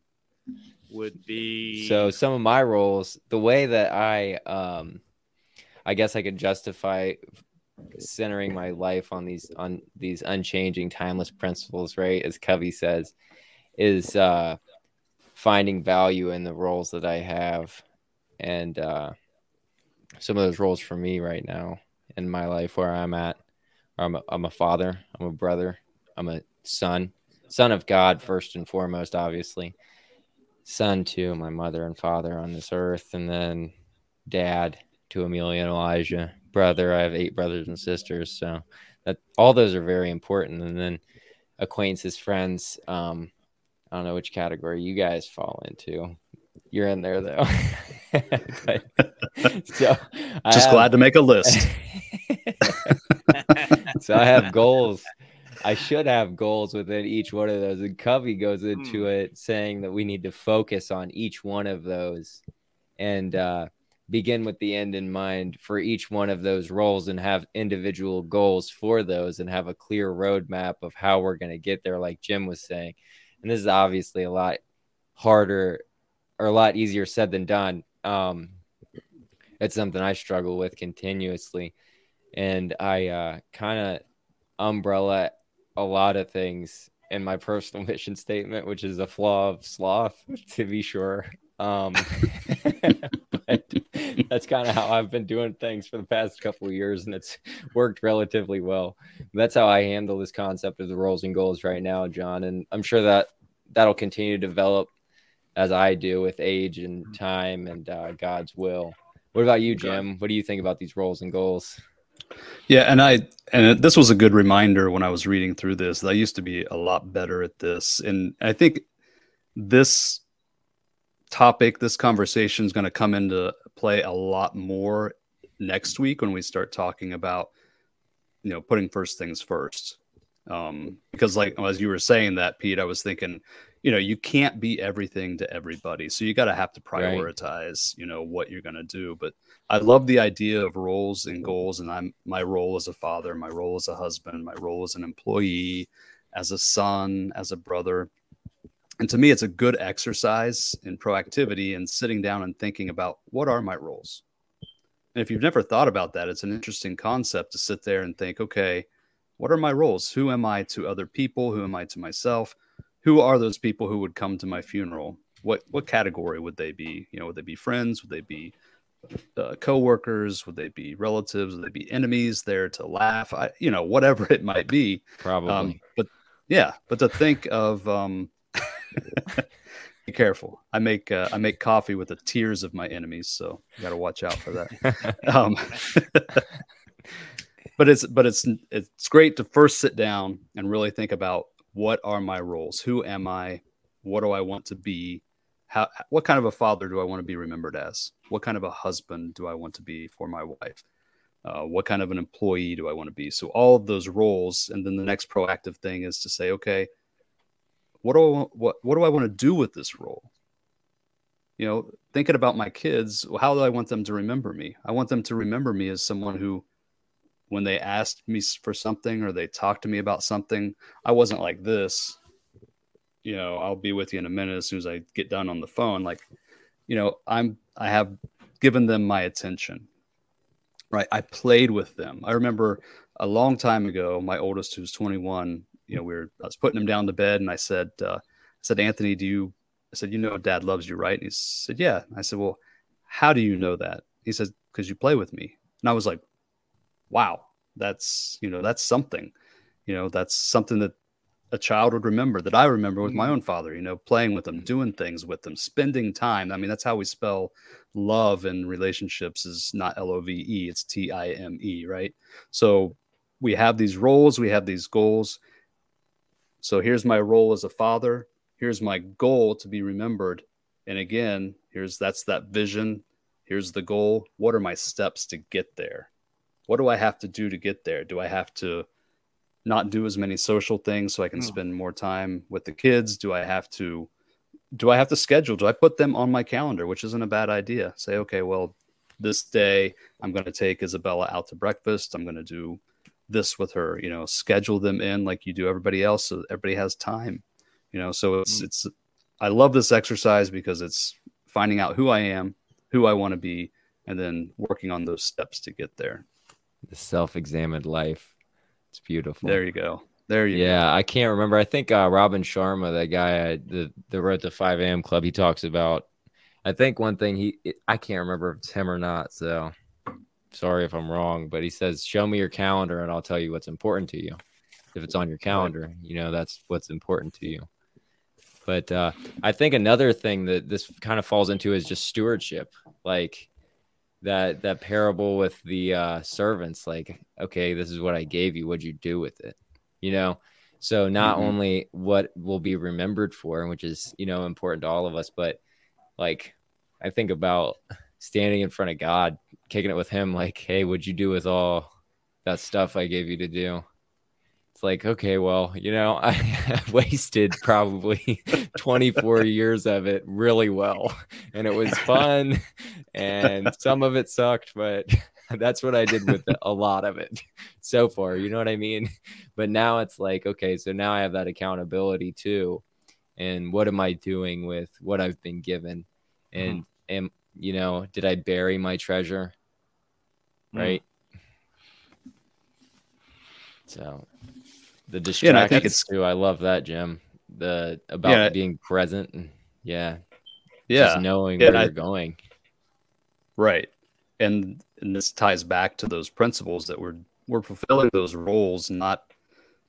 would be so some of my roles the way that i um i guess i could justify centering my life on these on these unchanging timeless principles right as covey says is uh finding value in the roles that i have. And uh some of those roles for me right now in my life where I'm at. I'm a, I'm a father, I'm a brother, I'm a son, son of God first and foremost, obviously, son to my mother and father on this earth, and then dad to Amelia and Elijah, brother. I have eight brothers and sisters, so that all those are very important. And then acquaintances, friends. Um, I don't know which category you guys fall into. You're in there though. so just have, glad to make a list. so I have goals. I should have goals within each one of those. And Covey goes into mm. it saying that we need to focus on each one of those and uh, begin with the end in mind for each one of those roles and have individual goals for those and have a clear roadmap of how we're going to get there, like Jim was saying. And this is obviously a lot harder or a lot easier said than done um, it's something I struggle with continuously, and I uh, kind of umbrella a lot of things in my personal mission statement, which is a flaw of sloth, to be sure. Um, but that's kind of how I've been doing things for the past couple of years, and it's worked relatively well. That's how I handle this concept of the roles and goals right now, John, and I'm sure that that'll continue to develop as I do with age and mm-hmm. time and uh, God's will. What about you, Jim? What do you think about these roles and goals? Yeah, and I and this was a good reminder when I was reading through this. I used to be a lot better at this, and I think this topic, this conversation is going to come into play a lot more next week when we start talking about you know putting first things first. Um, because like as you were saying that, Pete, I was thinking you know you can't be everything to everybody so you got to have to prioritize right. you know what you're going to do but i love the idea of roles and goals and i'm my role as a father my role as a husband my role as an employee as a son as a brother And to me, it's a good exercise in proactivity and sitting down and thinking about what are my roles. And if you've never thought about that, it's an interesting concept to sit there and think, okay, what are my roles? Who am I to other people? Who am I to myself? Who are those people who would come to my funeral? What what category would they be? You know, would they be friends? Would they be uh, co-workers? Would they be relatives? Would they be enemies there to laugh? I, you know, whatever it might be. Probably. Um, but yeah, but to think of um, be careful. I make uh, I make coffee with the tears of my enemies, so you got to watch out for that. um, but it's but it's it's great to first sit down and really think about what are my roles? Who am I? What do I want to be? How what kind of a father do I want to be remembered as? What kind of a husband do I want to be for my wife? Uh, what kind of an employee do I want to be? So all of those roles, and then the next proactive thing is to say, okay, what do I want, what what do I want to do with this role? You know, thinking about my kids, how do I want them to remember me? I want them to remember me as someone who, when they asked me for something or they talked to me about something, I wasn't like this. You know, I'll be with you in a minute as soon as I get done on the phone. Like, you know, I'm I have given them my attention. Right. I played with them. I remember a long time ago, my oldest, who's 21, you know, we were, I was putting him down to bed and I said, uh, I said, Anthony, do you, I said, you know, dad loves you, right? And he said, yeah. I said, well, how do you know that? He said, because you play with me. And I was like, wow, that's, you know, that's something, you know, that's something that a child would remember that I remember with my mm-hmm. own father, you know, playing with them, mm-hmm. doing things with them, spending time. I mean, that's how we spell love in relationships is not L O V E, it's T I M E, right? So we have these roles, we have these goals, so here's my role as a father. Here's my goal to be remembered. And again, here's that's that vision. Here's the goal. What are my steps to get there? What do I have to do to get there? Do I have to not do as many social things so I can mm. spend more time with the kids? Do I have to do I have to schedule? Do I put them on my calendar, which isn't a bad idea? Say, okay, well, this day I'm going to take Isabella out to breakfast. I'm going to do this with her you know schedule them in like you do everybody else so everybody has time you know so it's mm-hmm. it's i love this exercise because it's finding out who i am who i want to be and then working on those steps to get there the self-examined life it's beautiful there you go there you yeah go. i can't remember i think uh, robin sharma that guy that, that wrote the 5 a.m club he talks about i think one thing he i can't remember if it's him or not so sorry if I'm wrong, but he says, "Show me your calendar, and I'll tell you what's important to you." If it's on your calendar, you know that's what's important to you. But uh, I think another thing that this kind of falls into is just stewardship, like that that parable with the uh, servants. Like, okay, this is what I gave you. What'd you do with it? You know. So not mm-hmm. only what will be remembered for, which is you know important to all of us, but like I think about standing in front of God, kicking it with Him, like, hey, what'd you do with all that stuff I gave you to do? It's like, okay, well, you know, I wasted probably 24 years of it really well. And it was fun. And some of it sucked, but that's what I did with a lot of it so far. You know what I mean? But now it's like, okay, so now I have that accountability too. And what am I doing with what I've been given? And mm-hmm. am you know, did I bury my treasure? Hmm. Right. Mm. So the distractions yeah, I think it's, too. I love that, Jim. The about yeah, being present and yeah. Yeah. Just knowing yeah, where I, you're going. Right. And and this ties back to those principles that we're we're fulfilling those roles not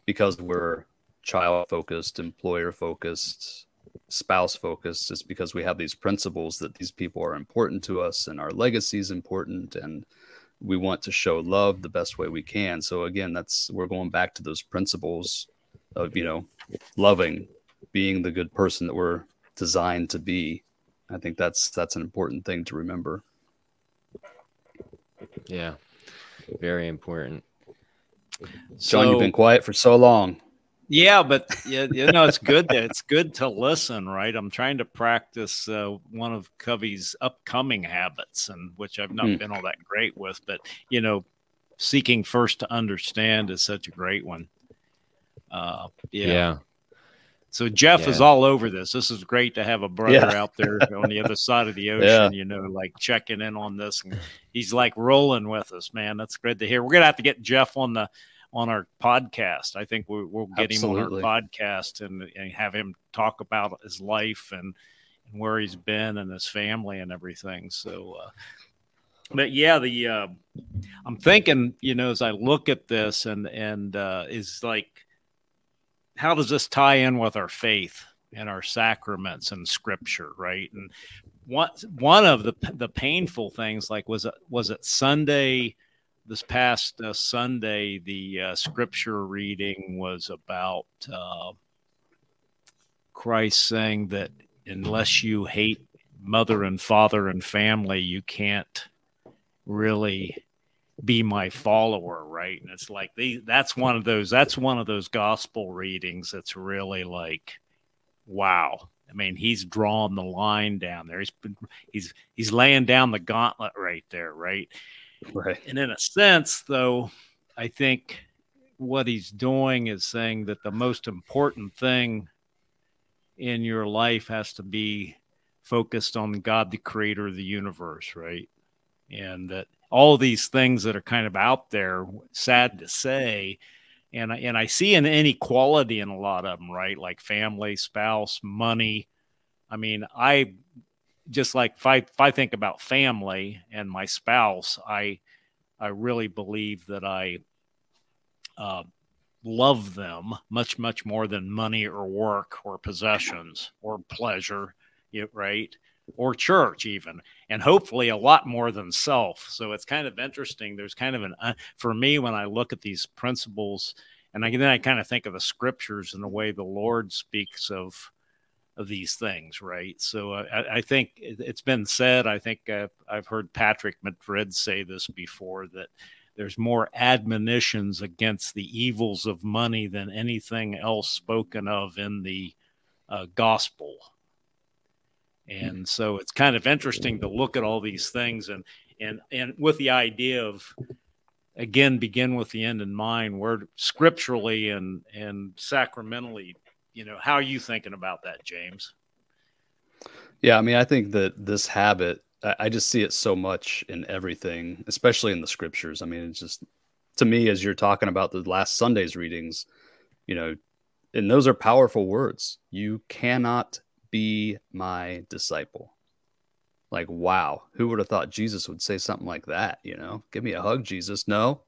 because we're child focused, employer focused, spouse focused It's because we have these principles that these people are important to us and our legacy is important and we want to show love the best way we can. So again that's we're going back to those principles of you know loving being the good person that we're designed to be. I think that's that's an important thing to remember. Yeah very important. John so, you've been quiet for so long yeah, but yeah, you know, it's good. That, it's good to listen, right? I'm trying to practice uh, one of Covey's upcoming habits, and which I've not mm. been all that great with. But you know, seeking first to understand is such a great one. Uh, yeah. yeah. So Jeff is all over this. This is great to have a brother Yeah. out there on the other side of the ocean, Yeah. you know, like checking in on this. And he's like rolling with us, man. That's great to hear. We're gonna have to get Jeff on the on our podcast. I think we, we'll get Absolutely. him on our podcast and, and have him talk about his life and, and where he's been and his family and everything. So, uh, but yeah, the uh, I'm thinking, you know, as I look at this and and uh, is like, how does this tie in with our faith and our sacraments and Scripture, right? And one one of the the painful things, like was it was it Sunday, this past uh, Sunday, the uh, Scripture reading was about uh, Christ saying that unless you hate mother and father and family, you can't really be my follower right? And it's like that's one of those that's one of those gospel readings that's really like wow. I mean he's drawn the line down there. He's he's he's laying down the gauntlet right there right Right. and in a sense though i think what he's doing is saying that the most important thing in your life has to be focused on god the creator of the universe right? And that all these things that are kind of out there sad to say and I, and I see an inequality in a lot of them right? Like family spouse money. I mean i just like if I, if I think about family and my spouse i i really believe that i uh, love them much much more than money or work or possessions or pleasure right? Or church even and hopefully a lot more than self. So it's kind of interesting. There's kind of an uh, for me when i look at these principles and I, then i kind of think of the scriptures and the way the lord speaks of of these things right? So uh, I, I think it, it's been said i think uh, i've heard patrick madrid say this before that there's more admonitions against the evils of money than anything else spoken of in the uh, gospel. And so it's kind of interesting to look at all these things and and and with the idea of again begin with the end in mind where scripturally and and sacramentally you know how are you thinking about that james Yeah, I mean, I think that this habit, I, just see it so much in everything, especially in the scriptures. I mean, it's just to me, as you're talking about the last Sunday's readings, you know, and those are powerful words. You cannot be my disciple. Like, wow, who would have thought Jesus would say something like that? You know, give me a hug, Jesus. No,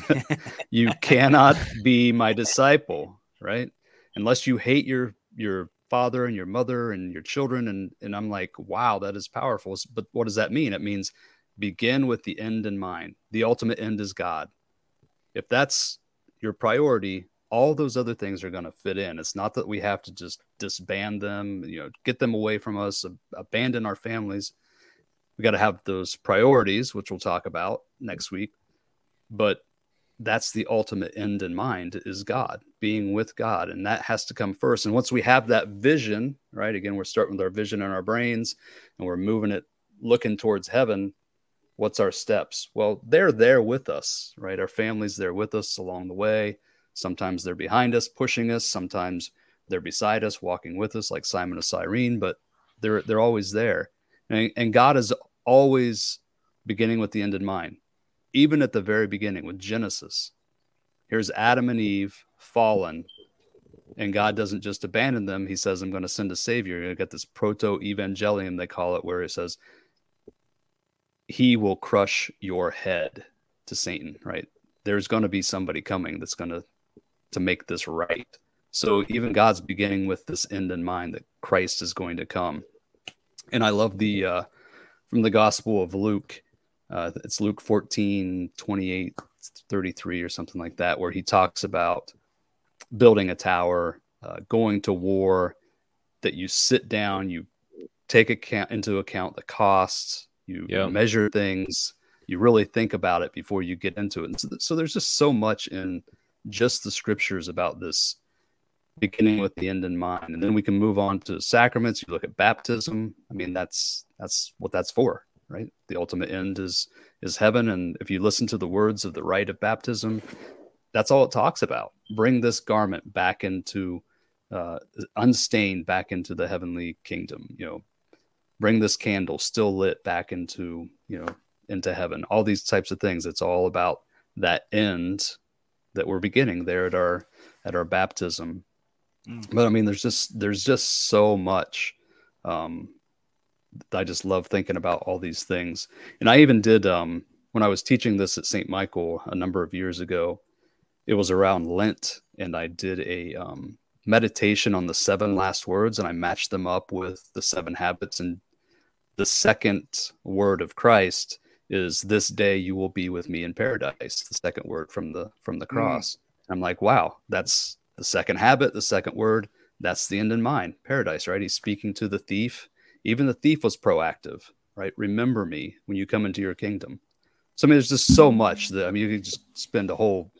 you cannot be my disciple, right? Unless you hate your your father and your mother and your children and and I'm like, wow, that is powerful. But what does that mean? It means begin with the end in mind. The ultimate end is God. If that's your priority, all those other things are going to fit in. It's not that we have to just disband them, you know, get them away from us, ab- abandon our families. We got to have those priorities, which we'll talk about next week. But that's the ultimate end in mind is God, being with God. And that has to come first. And once we have that vision, right? Again, we're starting with our vision in our brains and we're moving it, looking towards heaven. What's our steps? Well, they're there with us, right? Our family's there with us along the way. Sometimes they're behind us, pushing us. Sometimes they're beside us, walking with us, like Simon of Cyrene, but they're they're always there. And, and God is always beginning with the end in mind even at the very beginning with Genesis. Here's Adam and Eve fallen, and God doesn't just abandon them. He says, I'm going to send a savior. You get this proto evangelium, they call it, where it says, He will crush your head to Satan, right? There's going to be somebody coming that's going to to make this right. So even God's beginning with this end in mind that Christ is going to come. And I love the uh, from the Gospel of Luke. Uh, it's Luke 14, 28, 33 or something like that, where he talks about building a tower, uh, going to war, that you sit down, you take account into account the costs, you Yeah. measure things, you really think about it before you get into it. And so, so there's just so much in just the scriptures about this beginning with the end in mind. And then we can move on to sacraments. You look at baptism. I mean, that's that's what that's for, right? The ultimate end is is heaven. And if you listen to the words of the rite of baptism, that's all it talks about. Bring this garment back into uh, unstained back into the heavenly kingdom. You know, bring this candle still lit back into you know into heaven. All these types of things. It's all about that end that we're beginning there at our at our baptism. Mm. But I mean, there's just there's just so much. Um, I just love thinking about all these things. And I even did um, when I was teaching this at St. Michael a number of years ago. It was around Lent, and I did a um, meditation on the seven last words, and I matched them up with the seven habits. And the second word of Christ is, "This day you will be with me in paradise." The second word from the from the mm. cross. Mm. I'm like, wow, that's the second habit, the second word. That's the end in mind, paradise, right? He's speaking to the thief even the thief was proactive, right? Remember me when you come into your kingdom. So I mean, there's just so much that I mean, you could just spend a whole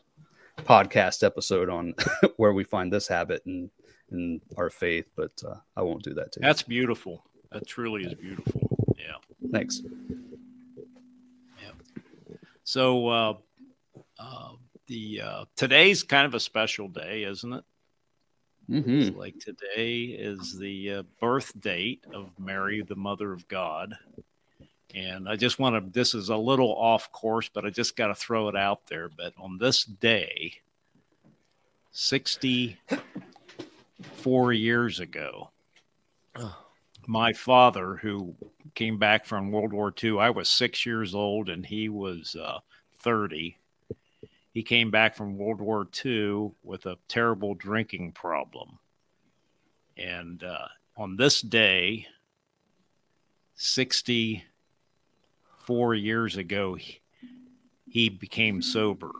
podcast episode on where we find this habit and in our faith, but uh, I won't do that too. That's beautiful. That truly is beautiful. Yeah. Thanks. Yeah. So uh, uh, the uh, today's kind of a special day, isn't it? Mm-hmm. Like today is the uh, birth date of Mary, the Mother of God. And I just want to, this is a little off course, but I just got to throw it out there. But on this day, 64 years ago, my father, who came back from World War II, I was six years old and he was uh, 30 he came back from World War II with a terrible drinking problem. And uh, on this day, 64 years ago, he became sober.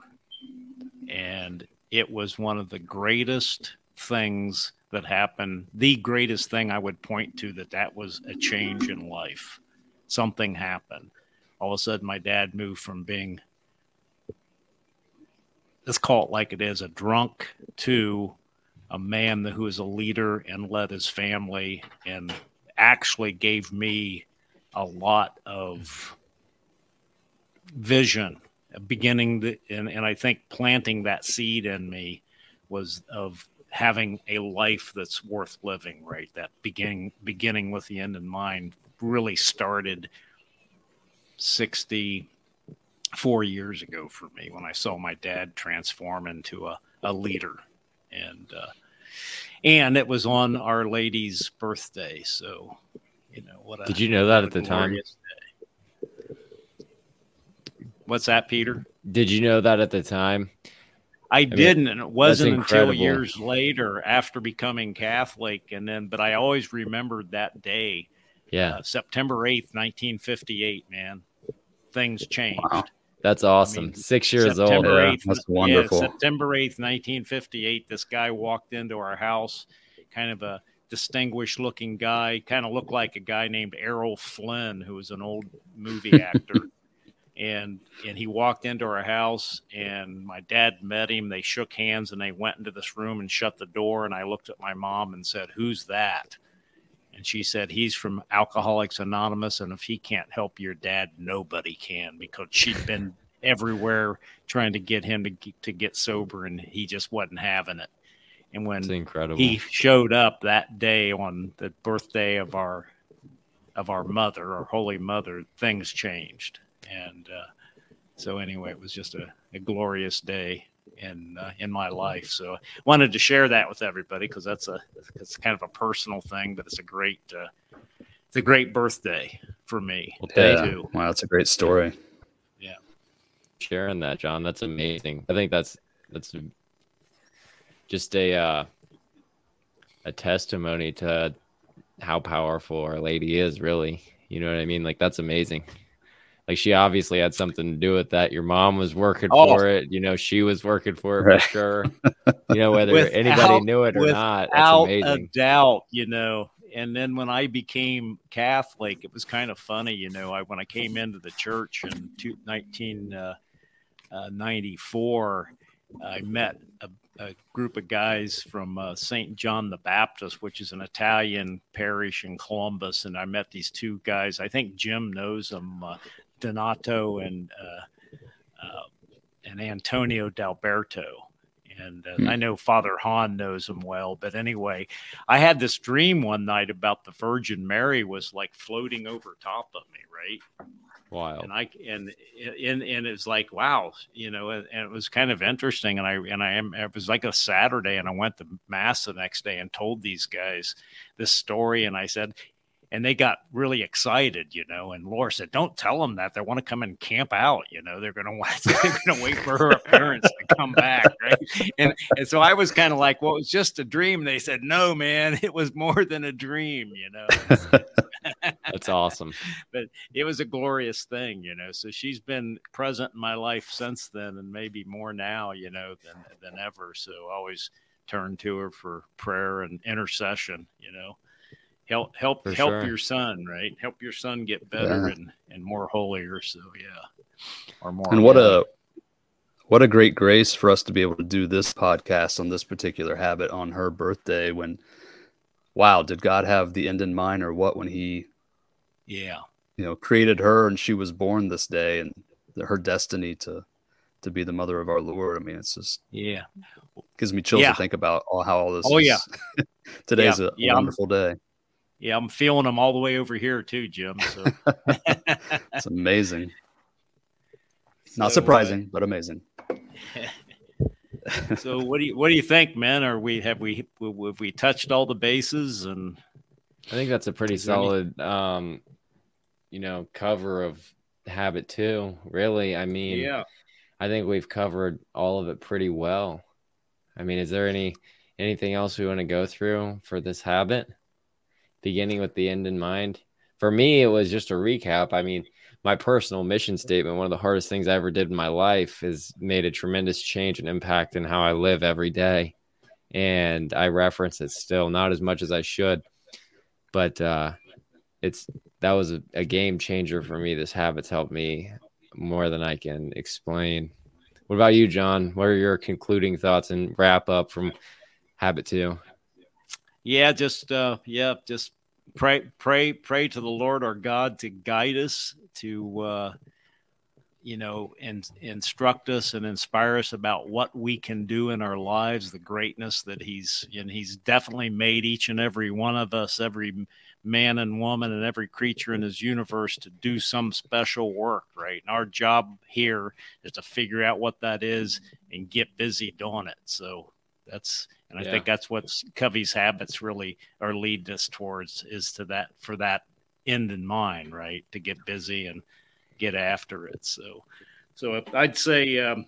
And it was one of the greatest things that happened. The greatest thing I would point to that that was a change in life. Something happened. All of a sudden, my dad moved from being let's call it like it is a drunk to a man who is a leader and led his family and actually gave me a lot of vision beginning the, and, and i think planting that seed in me was of having a life that's worth living right that beginning beginning with the end in mind really started 64 years ago for me when I saw my dad transform into a, a leader. And, uh, and it was on Our Lady's birthday. So, you know, what a, did you know that at the time? Day. What's that, Peter? Did you know that at the time? I, I didn't, mean, and it wasn't until years later after becoming Catholic. And then, but I always remembered that day. Yeah. Uh, September 8th, 1958, man. Things changed. Wow. That's awesome. I mean, Six years September old. 8th, That's wonderful. Yeah, September 8th, 1958, this guy walked into our house, kind of a distinguished looking guy, kind of looked like a guy named Errol Flynn, who was an old movie actor. And and he walked into our house and my dad met him. They shook hands and they went into this room and shut the door. And i looked at my mom and said who's that? And she said he's from Alcoholics Anonymous, and if he can't help your dad, nobody can because she'd been everywhere trying to get him to get, to get sober, and he just wasn't having it. And when he showed up that day on the birthday of our of our mother, our holy mother, things changed. And uh, so anyway, it was just a, a glorious day in uh, in my life. So I wanted to share that with everybody because that's a it's kind of a personal thing, but it's a great uh, it's a great birthday for me. Well, yeah. Too. Wow, that's a great story. Yeah, sharing that, John. That's amazing. I think that's that's just a uh, a testimony to how powerful Our Lady is. Really, you know what I mean? Like that's amazing like she obviously had something to do with that. Your mom was working oh. for it. You know, she was working for it right. for sure. you know, whether without, anybody knew it or not. Without a doubt, you know. And then when I became Catholic, it was kind of funny, you know. I when I came into the church in 1994, uh, uh, I met a, a, group of guys from uh, St. John the Baptist, which is an Italian parish in Columbus. And I met these two guys. I think Jim knows them. Uh, Donato and uh, uh, and Antonio D'Alberto, And uh, Hmm. I know Father Hahn knows him well. But anyway, I had this dream one night about the Virgin Mary was like floating over top of me, right? Wild. and I and and and it's like wow, you know, and, and it was kind of interesting. And I and I am it was like a Saturday, and I went to mass the next day and told these guys this story, and I said. And they got really excited, you know. And Laura said, "Don't tell them that. They want to come and camp out. You know, they're going to want. They're going to wait for her parents to come back, right?" And and so I was kind of like, "Well, it was just a dream." They said, "No, man, it was more than a dream." You know That's awesome. but it was a glorious thing, you know. So she's been present in my life since then, and maybe more now, you know, than than ever. So I always turn to her for prayer and intercession, you know. Help help For help sure. your son, right? Help your son get better Yeah. and and more holier. So yeah, or more. and what a what a great grace for us to be able to do this podcast on this particular habit on her birthday when wow did god have the end in mind or what when he yeah you know created her and she was born this day and her destiny to to be the mother of our lord i mean it's just yeah gives me chills Yeah. to think about all how all this Oh, is. yeah. today's Yeah. a Yeah, wonderful day yeah. I'm feeling them all the way over here too, Jim. So it's amazing So, uh, not surprising but amazing so what do you what do you think, man? Are we have we have we touched all the bases and I think that's a pretty Is there any- solid, um, you know, cover of habit two. Really, I mean, yeah I think we've covered all of it pretty well. I mean, is there any anything else we want to go through for this habit? Beginning with the end in mind. For me, it was just a recap. I mean, my personal mission statement, one of the hardest things I ever did in my life, has made a tremendous change and impact in how I live every day. And I reference it still, not as much as I should, but uh, it's that was a, a game changer for me. This habit's helped me more than I can explain. What about you, John? What are your concluding thoughts and wrap up from habit two? Yeah just uh yeah just pray pray pray to the lord our god to guide us to uh you know and instruct us and inspire us about what we can do in our lives the greatness that he's and he's definitely made each and every one of us every man and woman and every creature in his universe to do some special work right? And our job here is to figure out what that is and get busy doing it. So that's and I Yeah. think that's what Covey's habits really are lead us towards is to that for that end in mind, right? To get busy and get after it. So, so I'd say um,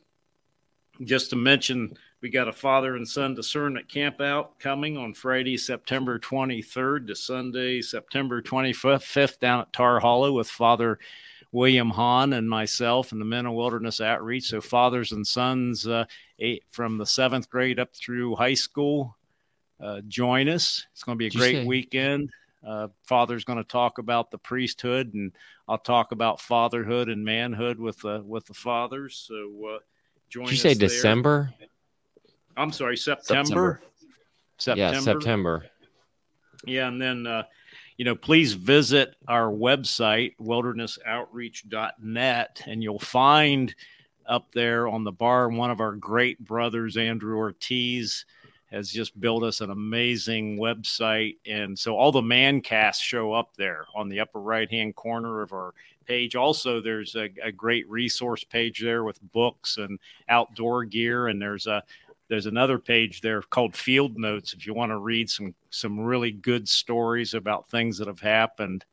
just to mention, we got a father and son discernment camp out coming on Friday, September 23rd to Sunday, September 25th down at Tar Hollow with Father William Hahn and myself and the Men of Wilderness Outreach. So fathers and sons uh, eight, from the seventh grade up through high school. Uh, join us. It's going to be a Did great weekend. Uh, Father's going to talk about the priesthood, and I'll talk about fatherhood and manhood with the with the fathers. So uh, join Did you us say there. December? I'm sorry, September. September. Yeah, September. Yeah, and then uh, you know, please visit our website wildernessoutreach.net, and you'll find up there on the bar one of our great brothers, Andrew Ortiz, has just built us an amazing website, and so all the man casts show up there on the upper right hand corner of our page. Also, there's a, a great resource page there with books and outdoor gear, and there's a there's another page there called field notes if you want to read some some really good stories about things that have happened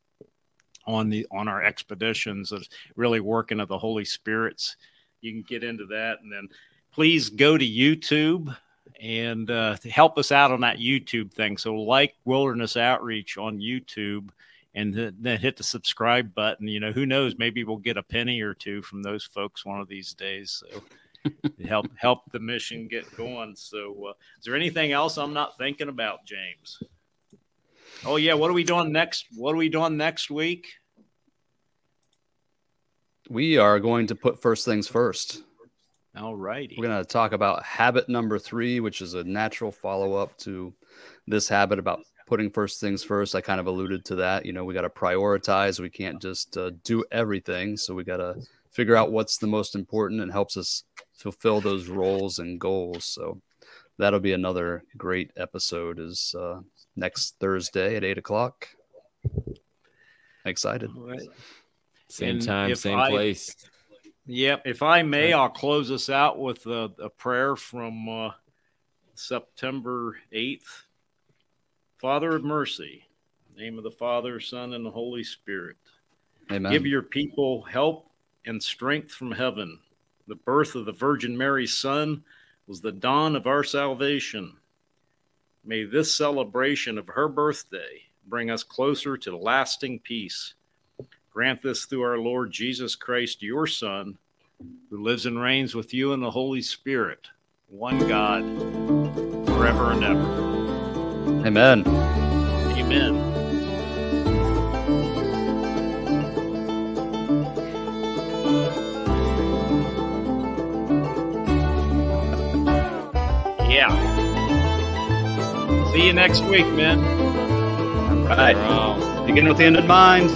on the on our expeditions of really working of the holy spirits. You can get into that and then please go to youtube and uh, help us out on that youtube thing. So like wilderness outreach on youtube and th- then hit the subscribe button. You know who knows? Maybe we'll get a penny or two from those folks one of these days. So help help the mission get going. So, uh, is there anything else I'm not thinking about, James? Oh yeah, what are we doing next? What are we doing next week? we are going to put first things first All righty. We're going to talk about habit number three, which is a natural follow up to this habit about putting first things first. I kind of alluded to that. You know, we got to prioritize. We can't just uh, do everything. So we got to figure out what's the most important and helps us fulfill those roles and goals. So that'll be another great episode. Is uh, next Thursday at eight o'clock. Excited. All right. Same And time, same I- place. Yep. If I may, I'll close us out with a, a prayer from uh, September 8th. Father of mercy, name of the Father, Son, and the Holy Spirit. Amen. Give your people help and strength from heaven. The birth of the Virgin Mary's Son was the dawn of our salvation. May this celebration of her birthday bring us closer to lasting peace. Grant this through our Lord Jesus Christ, your Son, who lives and reigns with you in the Holy Spirit, one God, forever and ever. Amen. Amen. Yeah. See you next week, man. All right. Wow. Begin with the end in mind.